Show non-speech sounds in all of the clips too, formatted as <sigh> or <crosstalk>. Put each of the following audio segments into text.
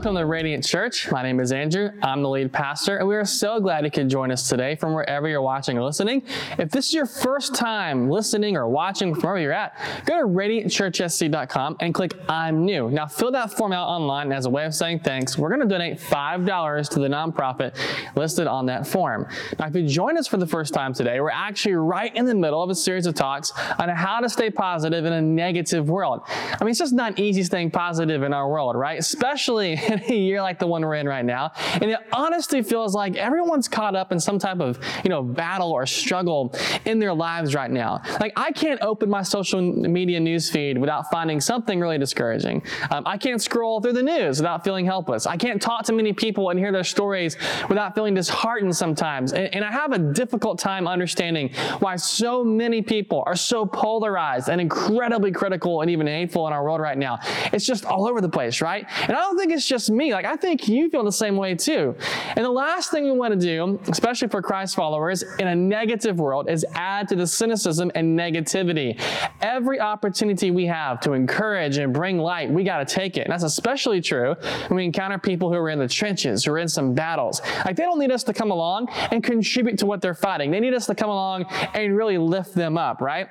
Welcome to Radiant Church. My name is Andrew. I'm the lead pastor, and we are so glad you could join us today from wherever you're watching or listening. If this is your first time listening or watching from wherever you're at, go to radiantchurchsc.com and click I'm new. Now, fill that form out online as a way of saying thanks. We're going to donate $5 to the nonprofit listed on that form. Now, if you join us for the first time today, we're actually right in the middle of a series of talks on how to stay positive in a negative world. I mean, it's just not easy staying positive in our world, right? Especially in a year like the one we're in right now. And it honestly feels like everyone's caught up in some type of, you know, battle or struggle in their lives right now. Like I can't open my social media news feed without finding something really discouraging. Um, I can't scroll through the news without feeling helpless. I can't talk to many people and hear their stories without feeling disheartened sometimes. And, and I have a difficult time understanding why so many people are so polarized and incredibly critical and even hateful in our world right now. It's just all over the place, right? And I don't think it's it's just me. Like, I think you feel the same way too. And the last thing we want to do, especially for Christ followers in a negative world, is add to the cynicism and negativity. Every opportunity we have to encourage and bring light, we got to take it. And that's especially true when we encounter people who are in the trenches, who are in some battles. Like, they don't need us to come along and contribute to what they're fighting. They need us to come along and really lift them up, right?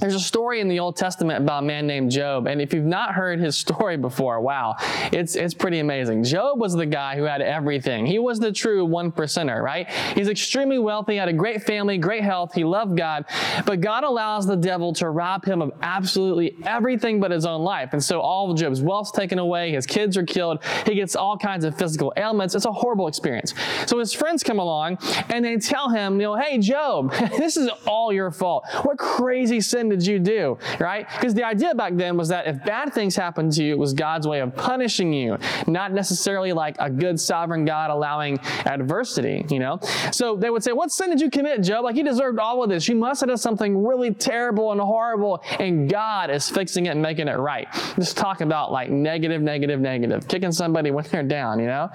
There's a story in the Old Testament about a man named Job, and if you've not heard his story before, wow, it's it's pretty amazing. Job was the guy who had everything. He was the true one percenter, right? He's extremely wealthy, had a great family, great health, he loved God, but God allows the devil to rob him of absolutely everything but his own life. And so all of Job's wealth's taken away, his kids are killed, he gets all kinds of physical ailments. It's a horrible experience. So his friends come along and they tell him, you know, hey Job, <laughs> this is all your fault. What crazy sin did you do? Right? Because the idea back then was that if bad things happened to you, it was God's way of punishing you, not necessarily like a good sovereign God allowing adversity, you know? So they would say, What sin did you commit, Job? Like you deserved all of this. You must have done something really terrible and horrible, and God is fixing it and making it right. Just talk about like negative, negative, negative, kicking somebody when they're down, you know?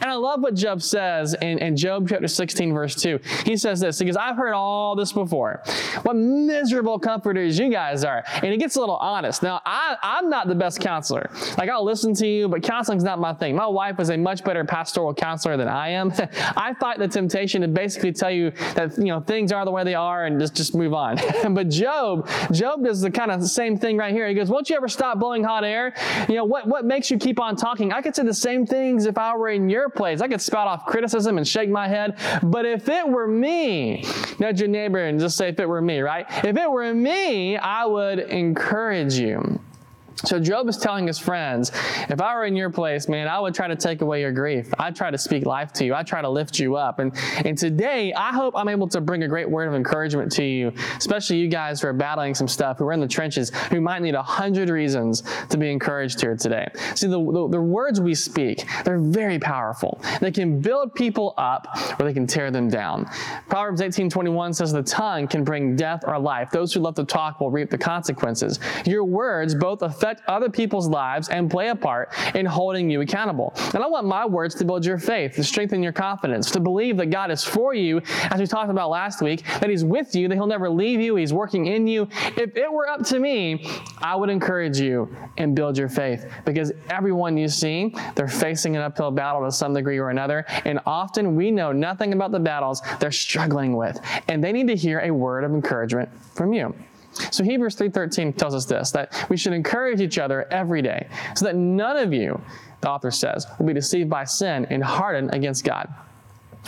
And I love what Job says in, in Job chapter 16, verse 2. He says this, because I've heard all this before. What miserable comfort as you guys are. And he gets a little honest. Now, I, I'm not the best counselor. Like, I'll listen to you, but counseling's not my thing. My wife is a much better pastoral counselor than I am. <laughs> I fight the temptation to basically tell you that, you know, things are the way they are and just, just move on. <laughs> but Job, Job does the kind of same thing right here. He goes, won't you ever stop blowing hot air? You know, what, what makes you keep on talking? I could say the same things if I were in your place. I could spout off criticism and shake my head. But if it were me, nudge your neighbor and just say, if it were me, right? If it were me, I would encourage you. So Job is telling his friends, if I were in your place, man, I would try to take away your grief. I'd try to speak life to you. I'd try to lift you up. And, and today, I hope I'm able to bring a great word of encouragement to you, especially you guys who are battling some stuff, who are in the trenches, who might need a hundred reasons to be encouraged here today. See, the, the, the words we speak, they're very powerful. They can build people up or they can tear them down. Proverbs 18.21 says the tongue can bring death or life. Those who love to talk will reap the consequences. Your words both affect affect other people's lives and play a part in holding you accountable. And I want my words to build your faith, to strengthen your confidence, to believe that God is for you, as we talked about last week, that He's with you, that He'll never leave you, He's working in you. If it were up to me, I would encourage you and build your faith because everyone you see, they're facing an uphill battle to some degree or another. And often we know nothing about the battles they're struggling with. And they need to hear a word of encouragement from you. So Hebrews 3:13 tells us this that we should encourage each other every day so that none of you, the author says, will be deceived by sin and hardened against God.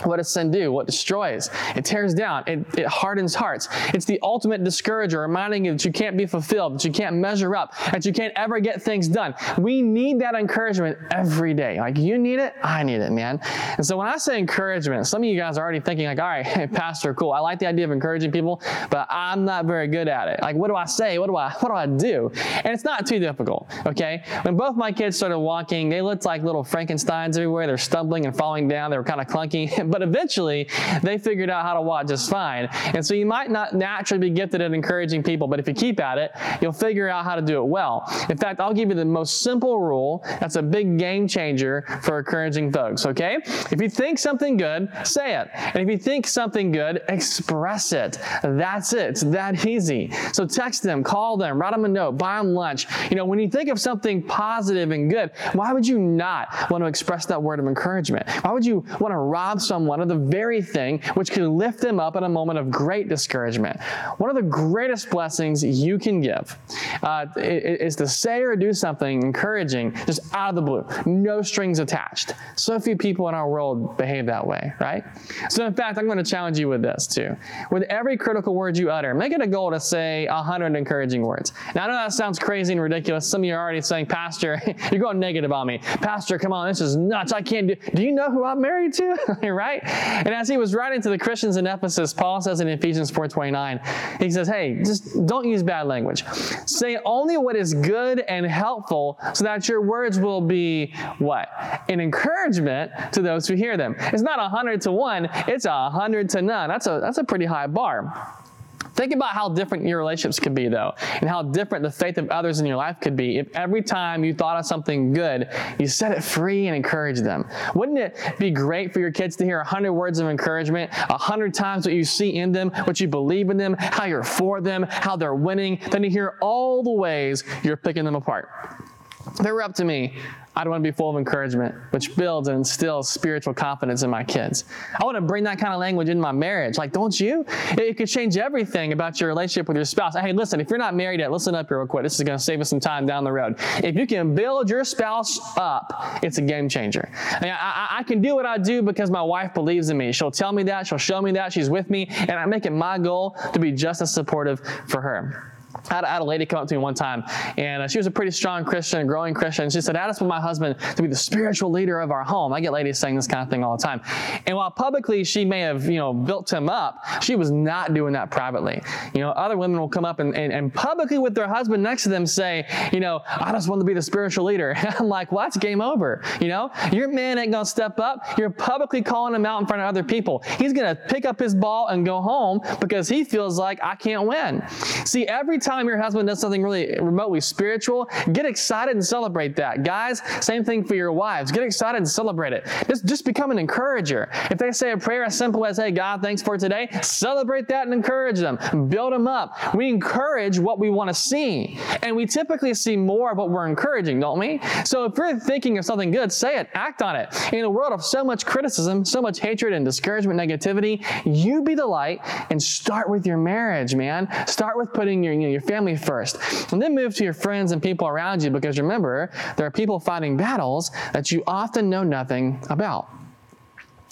What does sin do? What destroys? It tears down. It, it hardens hearts. It's the ultimate discourager, reminding you that you can't be fulfilled, that you can't measure up, that you can't ever get things done. We need that encouragement every day. Like you need it, I need it, man. And so when I say encouragement, some of you guys are already thinking like, all right, hey, <laughs> Pastor, cool. I like the idea of encouraging people, but I'm not very good at it. Like, what do I say? What do I what do I do? And it's not too difficult. Okay. When both my kids started walking, they looked like little Frankenstein's everywhere. They're stumbling and falling down. They were kind of clunky. <laughs> <laughs> but eventually they figured out how to walk just fine. And so you might not naturally be gifted at encouraging people, but if you keep at it, you'll figure out how to do it well. In fact, I'll give you the most simple rule that's a big game changer for encouraging folks, okay? If you think something good, say it. And if you think something good, express it. That's it. It's that easy. So text them, call them, write them a note, buy them lunch. You know, when you think of something positive and good, why would you not want to express that word of encouragement? Why would you want to rob someone of the very thing which can lift them up in a moment of great discouragement? One of the greatest blessings you can give uh, is to say or do something encouraging just out of the blue, no strings attached. So few people in our world behave that way, right? So, in fact, I'm going to challenge you with this too. With every critical word you utter, make it a goal to say 100 encouraging words. Now, I know that sounds crazy and ridiculous. Some of you are already saying, Pastor, <laughs> you're going negative on me. Pastor, come on, this is nuts. I can't do. Do you know who I'm married to? <laughs> right? And as he was writing to the Christians in Ephesus, Paul says in Ephesians 4:29, he says, "Hey, just don't use bad language. Say only what is good and helpful, so that your words will be what an encouragement to those who hear them. It's not a hundred to one; it's a hundred to none. That's a that's a pretty high bar." Think about how different your relationships could be, though, and how different the faith of others in your life could be if every time you thought of something good, you set it free and encouraged them. Wouldn't it be great for your kids to hear a hundred words of encouragement, a hundred times what you see in them, what you believe in them, how you're for them, how they're winning, then to hear all the ways you're picking them apart? If it were up to me, I'd want to be full of encouragement, which builds and instills spiritual confidence in my kids. I want to bring that kind of language in my marriage. Like, don't you? It could change everything about your relationship with your spouse. Hey, listen, if you're not married yet, listen up here real quick. This is going to save us some time down the road. If you can build your spouse up, it's a game changer. I, I, I can do what I do because my wife believes in me. She'll tell me that, she'll show me that, she's with me, and I make it my goal to be just as supportive for her. I had, I had, a lady come up to me one time, and uh, she was a pretty strong Christian, growing Christian. She said, I just want my husband to be the spiritual leader of our home. I get ladies saying this kind of thing all the time. And while publicly she may have, you know, built him up, she was not doing that privately. You know, other women will come up and, and, and publicly with their husband next to them say, you know, I just want to be the spiritual leader. And <laughs> I'm like, well, that's game over. You know, your man ain't going to step up. You're publicly calling him out in front of other people. He's going to pick up his ball and go home because he feels like I can't win. See, every time your husband does something really remotely spiritual, get excited and celebrate that. Guys, same thing for your wives. Get excited and celebrate it. Just, just become an encourager. If they say a prayer as simple as, hey, God, thanks for today, celebrate that and encourage them. Build them up. We encourage what we want to see. And we typically see more of what we're encouraging, don't we? So if you're thinking of something good, say it, act on it. In a world of so much criticism, so much hatred and discouragement, negativity, you be the light and start with your marriage, man. Start with putting your, you know, your family first. And then move to your friends and people around you because remember, there are people fighting battles that you often know nothing about.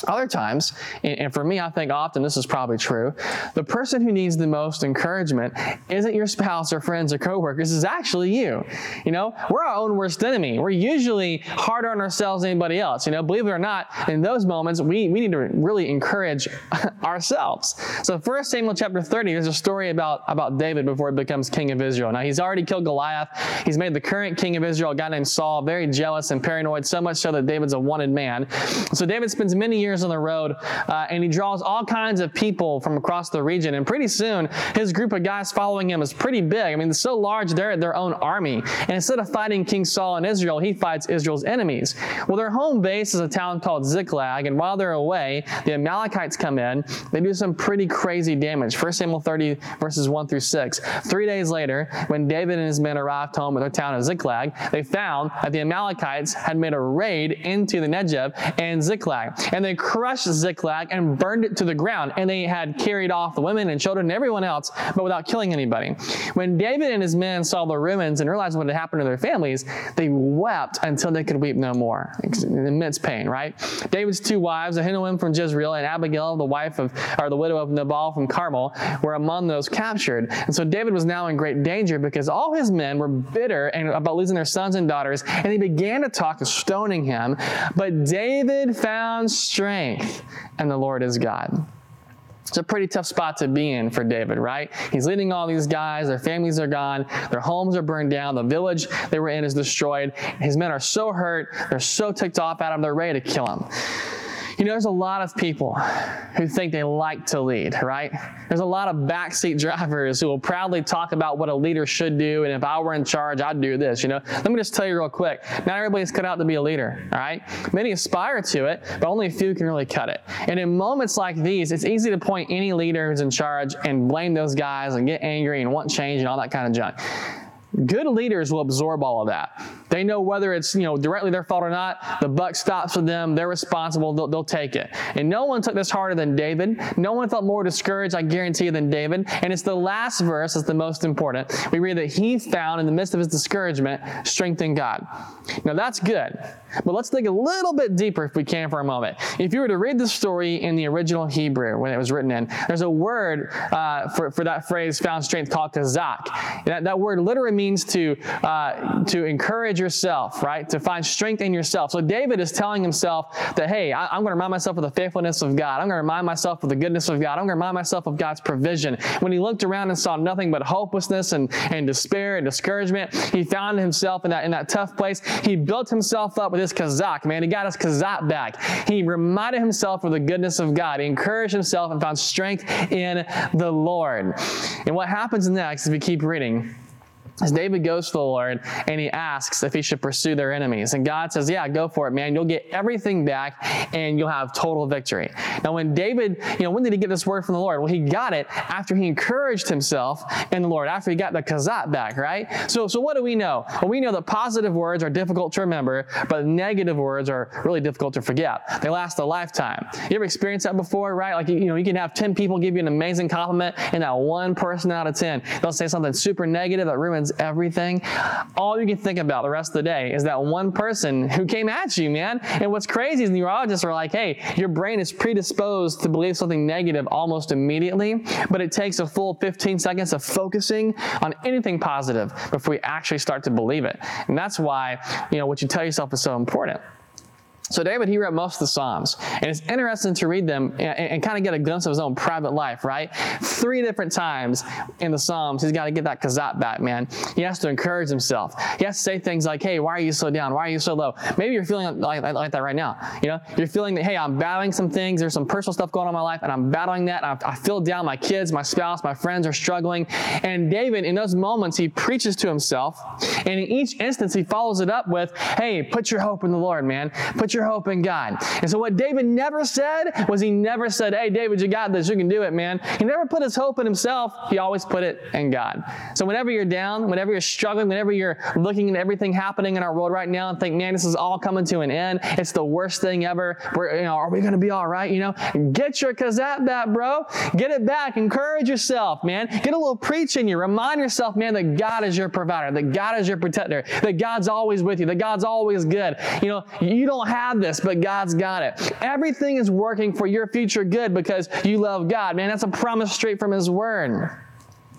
Other times, and for me, I think often this is probably true, the person who needs the most encouragement isn't your spouse or friends or coworkers, it's actually you. You know, we're our own worst enemy. We're usually harder on ourselves than anybody else. You know, believe it or not, in those moments, we, we need to really encourage <laughs> ourselves. So 1 Samuel chapter 30, there's a story about, about David before he becomes king of Israel. Now, he's already killed Goliath. He's made the current king of Israel, a guy named Saul, very jealous and paranoid, so much so that David's a wanted man. So David spends many years years on the road, uh, and he draws all kinds of people from across the region. And pretty soon, his group of guys following him is pretty big. I mean, it's so large, they're their own army. And instead of fighting King Saul in Israel, he fights Israel's enemies. Well, their home base is a town called Ziklag, and while they're away, the Amalekites come in. They do some pretty crazy damage. 1 Samuel 30, verses 1 through 6. Three days later, when David and his men arrived home at their town of Ziklag, they found that the Amalekites had made a raid into the Negev and Ziklag. And they crushed Ziklag and burned it to the ground. And they had carried off the women and children and everyone else, but without killing anybody. When David and his men saw the ruins and realized what had happened to their families, they wept until they could weep no more. Immense pain, right? David's two wives, Ahinoam from Jezreel and Abigail, the wife of, or the widow of Nabal from Carmel, were among those captured. And so David was now in great danger because all his men were bitter and about losing their sons and daughters, and they began to talk of stoning him. But David found strength strength, and the Lord is God. It's a pretty tough spot to be in for David, right? He's leading all these guys, their families are gone, their homes are burned down, the village they were in is destroyed. His men are so hurt, they're so ticked off at him, they're ready to kill him. You know, there's a lot of people who think they like to lead, right? There's a lot of backseat drivers who will proudly talk about what a leader should do, and if I were in charge, I'd do this. You know, let me just tell you real quick. Not everybody's cut out to be a leader, all right? Many aspire to it, but only a few can really cut it. And in moments like these, it's easy to point any leader who's in charge and blame those guys and get angry and want change and all that kind of junk. Good leaders will absorb all of that. They know whether it's you know directly their fault or not. The buck stops with them. They're responsible. They'll, they'll, take it. And no one took this harder than David. No one felt more discouraged, I guarantee you, than David. And it's the last verse that's the most important. We read that he found in the midst of his discouragement strength in God. Now that's good. But let's dig a little bit deeper if we can for a moment. If you were to read the story in the original Hebrew when it was written in, there's a word uh, for, for that phrase found strength called kazak. That, that word literally means to, uh, to encourage yourself, right? To find strength in yourself. So David is telling himself that, hey, I, am going to remind myself of the faithfulness of God. I'm going to remind myself of the goodness of God. I'm going to remind myself of God's provision. When he looked around and saw nothing but hopelessness and, and despair and discouragement, he found himself in that, in that tough place. He built himself up with his kazak, man. He got his kazak back. He reminded himself of the goodness of God. He encouraged himself and found strength in the Lord. And what happens next, if we keep reading, as David goes to the Lord and he asks if he should pursue their enemies. And God says, Yeah, go for it, man. You'll get everything back and you'll have total victory. Now, when David, you know, when did he get this word from the Lord? Well, he got it after he encouraged himself in the Lord, after he got the kazak back, right? So, so what do we know? Well, we know that positive words are difficult to remember, but negative words are really difficult to forget. They last a lifetime. You ever experienced that before, right? Like, you know, you can have 10 people give you an amazing compliment, and that one person out of 10, they'll say something super negative that ruins everything, all you can think about the rest of the day is that one person who came at you, man. And what's crazy is neurologists are like, hey, your brain is predisposed to believe something negative almost immediately, but it takes a full 15 seconds of focusing on anything positive before we actually start to believe it. And that's why, you know, what you tell yourself is so important. So David, he wrote most of the Psalms, and it's interesting to read them and, and, kind of get a glimpse of his own private life, right? Three different times in the Psalms, he's got to get that kazak back, man. He has to encourage himself. He has to say things like, hey, why are you so down? Why are you so low? Maybe you're feeling like, like, like that right now. You know, you're feeling that, hey, I'm battling some things. There's some personal stuff going on in my life, and I'm battling that. I, I feel down. My kids, my spouse, my friends are struggling. And David, in those moments, he preaches to himself, and in each instance, he follows it up with, hey, put your hope in the Lord, man. Put your hope in God. And so what David never said was he never said, hey, David, you got this. You can do it, man. He never put his hope in himself. He always put it in God. So whenever you're down, whenever you're struggling, whenever you're looking at everything happening in our world right now and think, man, this is all coming to an end. It's the worst thing ever. We're, you know, are we going to be all right? You know, get your kazak back, bro. Get it back. Encourage yourself, man. Get a little preach in you. Remind yourself, man, that God is your provider, that God is your protector, that God's always with you, that God's always good. You know, you don't have have this, but God's got it. Everything is working for your future good because you love God. Man, that's a promise straight from His Word.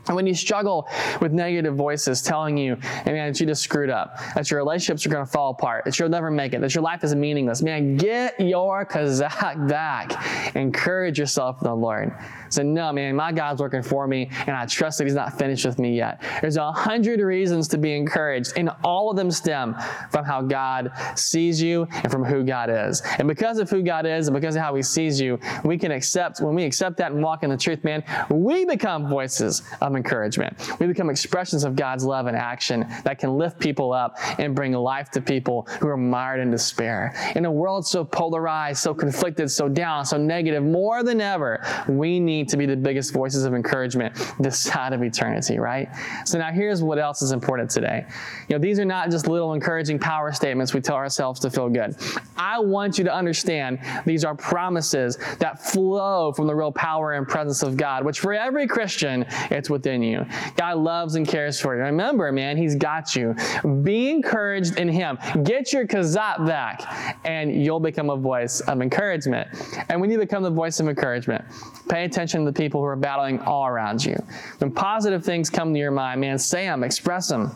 And when you struggle with negative voices telling you, hey man, that you just screwed up, that your relationships are going to fall apart, that you'll never make it, that your life is meaningless, man, get your kazak back. Encourage yourself in the Lord. Say, no, man, my God's working for me, and I trust that He's not finished with me yet. There's a hundred reasons to be encouraged, and all of them stem from how God sees you and from who God is. And because of who God is and because of how He sees you, we can accept, when we accept that and walk in the truth, man, we become voices of encouragement. We become expressions of God's love and action that can lift people up and bring life to people who are mired in despair. In a world so polarized, so conflicted, so down, so negative, more than ever, we need to be the biggest voices of encouragement this side of eternity, right? So now here's what else is important today. You know, these are not just little encouraging power statements we tell ourselves to feel good. I want you to understand these are promises that flow from the real power and presence of God, which for every Christian, it's with within you. God loves and cares for you. Remember, man, He's got you. Be encouraged in Him. Get your kazak back, and you'll become a voice of encouragement. And when you become the voice of encouragement, pay attention to the people who are battling all around you. When positive things come to your mind, man, say them, express them.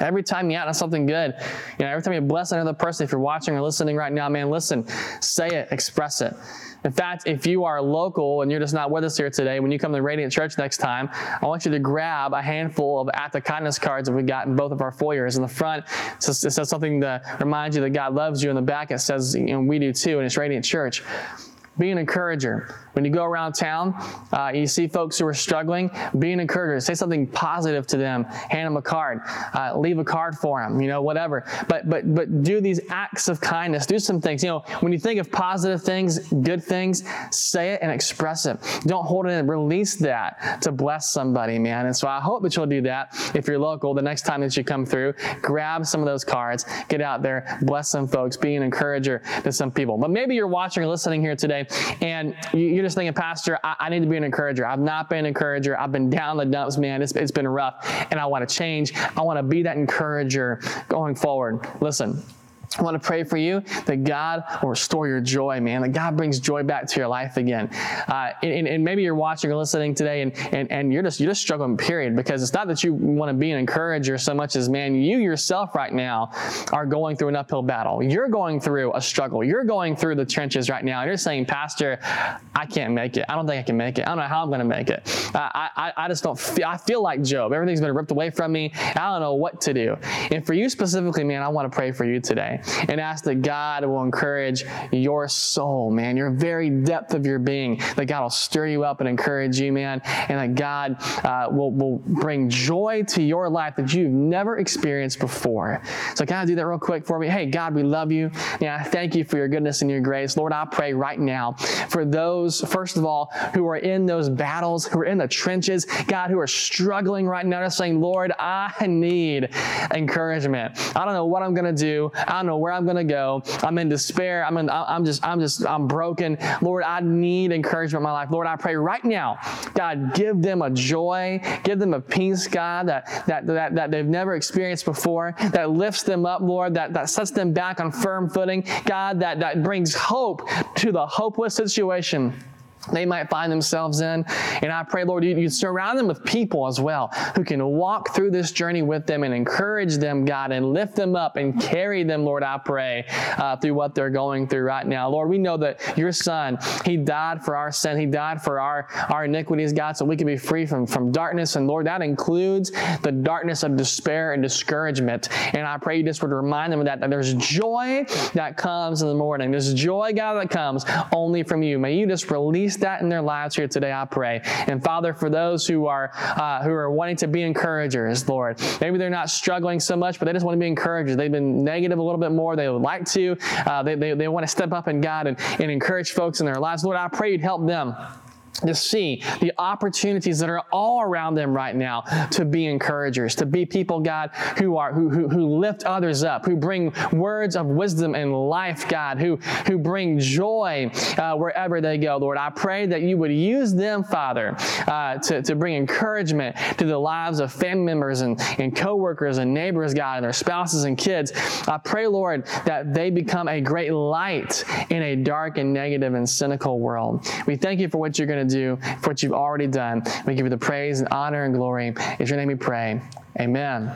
Every time you out on something good, you know, every time you bless another person, if you're watching or listening right now, man, listen, say it, express it. In fact, if you are local and you're just not with us here today, when you come to Radiant Church next time, I want you to grab a handful of Act of Kindness cards that we got in both of our foyers. In the front, it says, something to remind you that God loves you. In the back, it says, you know, we do too, and it's Radiant Church. Be an encourager. When you go around town, uh, you see folks who are struggling, be an encourager. Say something positive to them. Hand them a card. Uh, leave a card for them. You know, whatever. But but but do these acts of kindness. Do some things. You know, when you think of positive things, good things, say it and express it. Don't hold it and release that to bless somebody, man. And so I hope that you'll do that if you're local. The next time that you come through, grab some of those cards, get out there, bless some folks, be an encourager to some people. But maybe you're watching or listening here today, and you you're just thinking, Pastor, I, I, need to be an encourager. I've not been an encourager. I've been down the dumps, man. It's, it's been rough, and I want to change. I want to be that encourager going forward. Listen, I want to pray for you that God will restore your joy, man, that God brings joy back to your life again. Uh, and, and, maybe you're watching or listening today and, and, and you're just, you're just struggling, period, because it's not that you want to be an encourager so much as, man, you yourself right now are going through an uphill battle. You're going through a struggle. You're going through the trenches right now. And you're saying, Pastor, I can't make it. I don't think I can make it. I don't know how I'm going to make it. Uh, I, I, I just don't feel, I feel like Job. Everything's been ripped away from me. I don't know what to do. And for you specifically, man, I want to pray for you today and ask that God will encourage your soul, man, your very depth of your being, that God will stir you up and encourage you, man, and that God uh, will, will bring joy to your life that you've never experienced before. So, can I do that real quick for me? Hey, God, we love you. Yeah, thank you for your goodness and your grace. Lord, I pray right now for those, first of all, who are in those battles, who are in the trenches, God, who are struggling right now, just saying, Lord, I need encouragement. I don't know what I'm going to do. I don't know where I'm going to go. I'm in despair. I'm in, I'm just, I'm just, I'm broken. Lord, I need encouragement in my life. Lord, I pray right now, God, give them a joy, give them a peace, God, that, that, that, that they've never experienced before, that lifts them up, Lord, that, that sets them back on firm footing. God, that, that brings hope to the hopeless situation they might find themselves in. And I pray, Lord, you, you surround them with people as well who can walk through this journey with them and encourage them, God, and lift them up and carry them, Lord, I pray, uh, through what they're going through right now. Lord, we know that your son, he died for our sin. He died for our, our iniquities, God, so we can be free from, from darkness. And Lord, that includes the darkness of despair and discouragement. And I pray you just would remind them of that, that there's joy that comes in the morning. There's joy, God, that comes only from you. May you just release that in their lives here today, I pray. And Father, for those who are uh, who are wanting to be encouragers, Lord, maybe they're not struggling so much, but they just want to be encouragers. They've been negative a little bit more. They would like to. Uh, they, they, they want to step up in God and, and encourage folks in their lives. Lord, I pray you'd help them to see the opportunities that are all around them right now to be encouragers, to be people, God, who are who, who, who lift others up, who bring words of wisdom and life, God, who who bring joy uh, wherever they go. Lord, I pray that you would use them, Father, uh, to, to bring encouragement to the lives of family members and, and coworkers and neighbors, God, and their spouses and kids. I pray, Lord, that they become a great light in a dark and negative and cynical world. We thank you for what you're going to do, for what you've already done. We give you the praise and honor and glory. In your name we pray. Amen.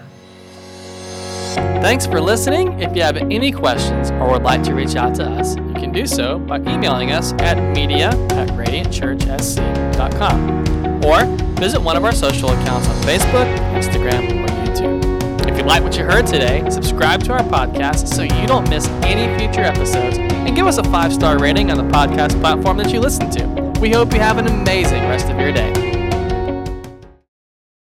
Thanks for listening. If you have any questions or would like to reach out to us, you can do so by emailing us at media at radiantchurchsc.com or visit one of our social accounts on Facebook, Instagram, or YouTube. If you like what you heard today, subscribe to our podcast so you don't miss any future episodes and give us a five star rating on the podcast platform that you listen to. We hope you have an amazing rest of your day.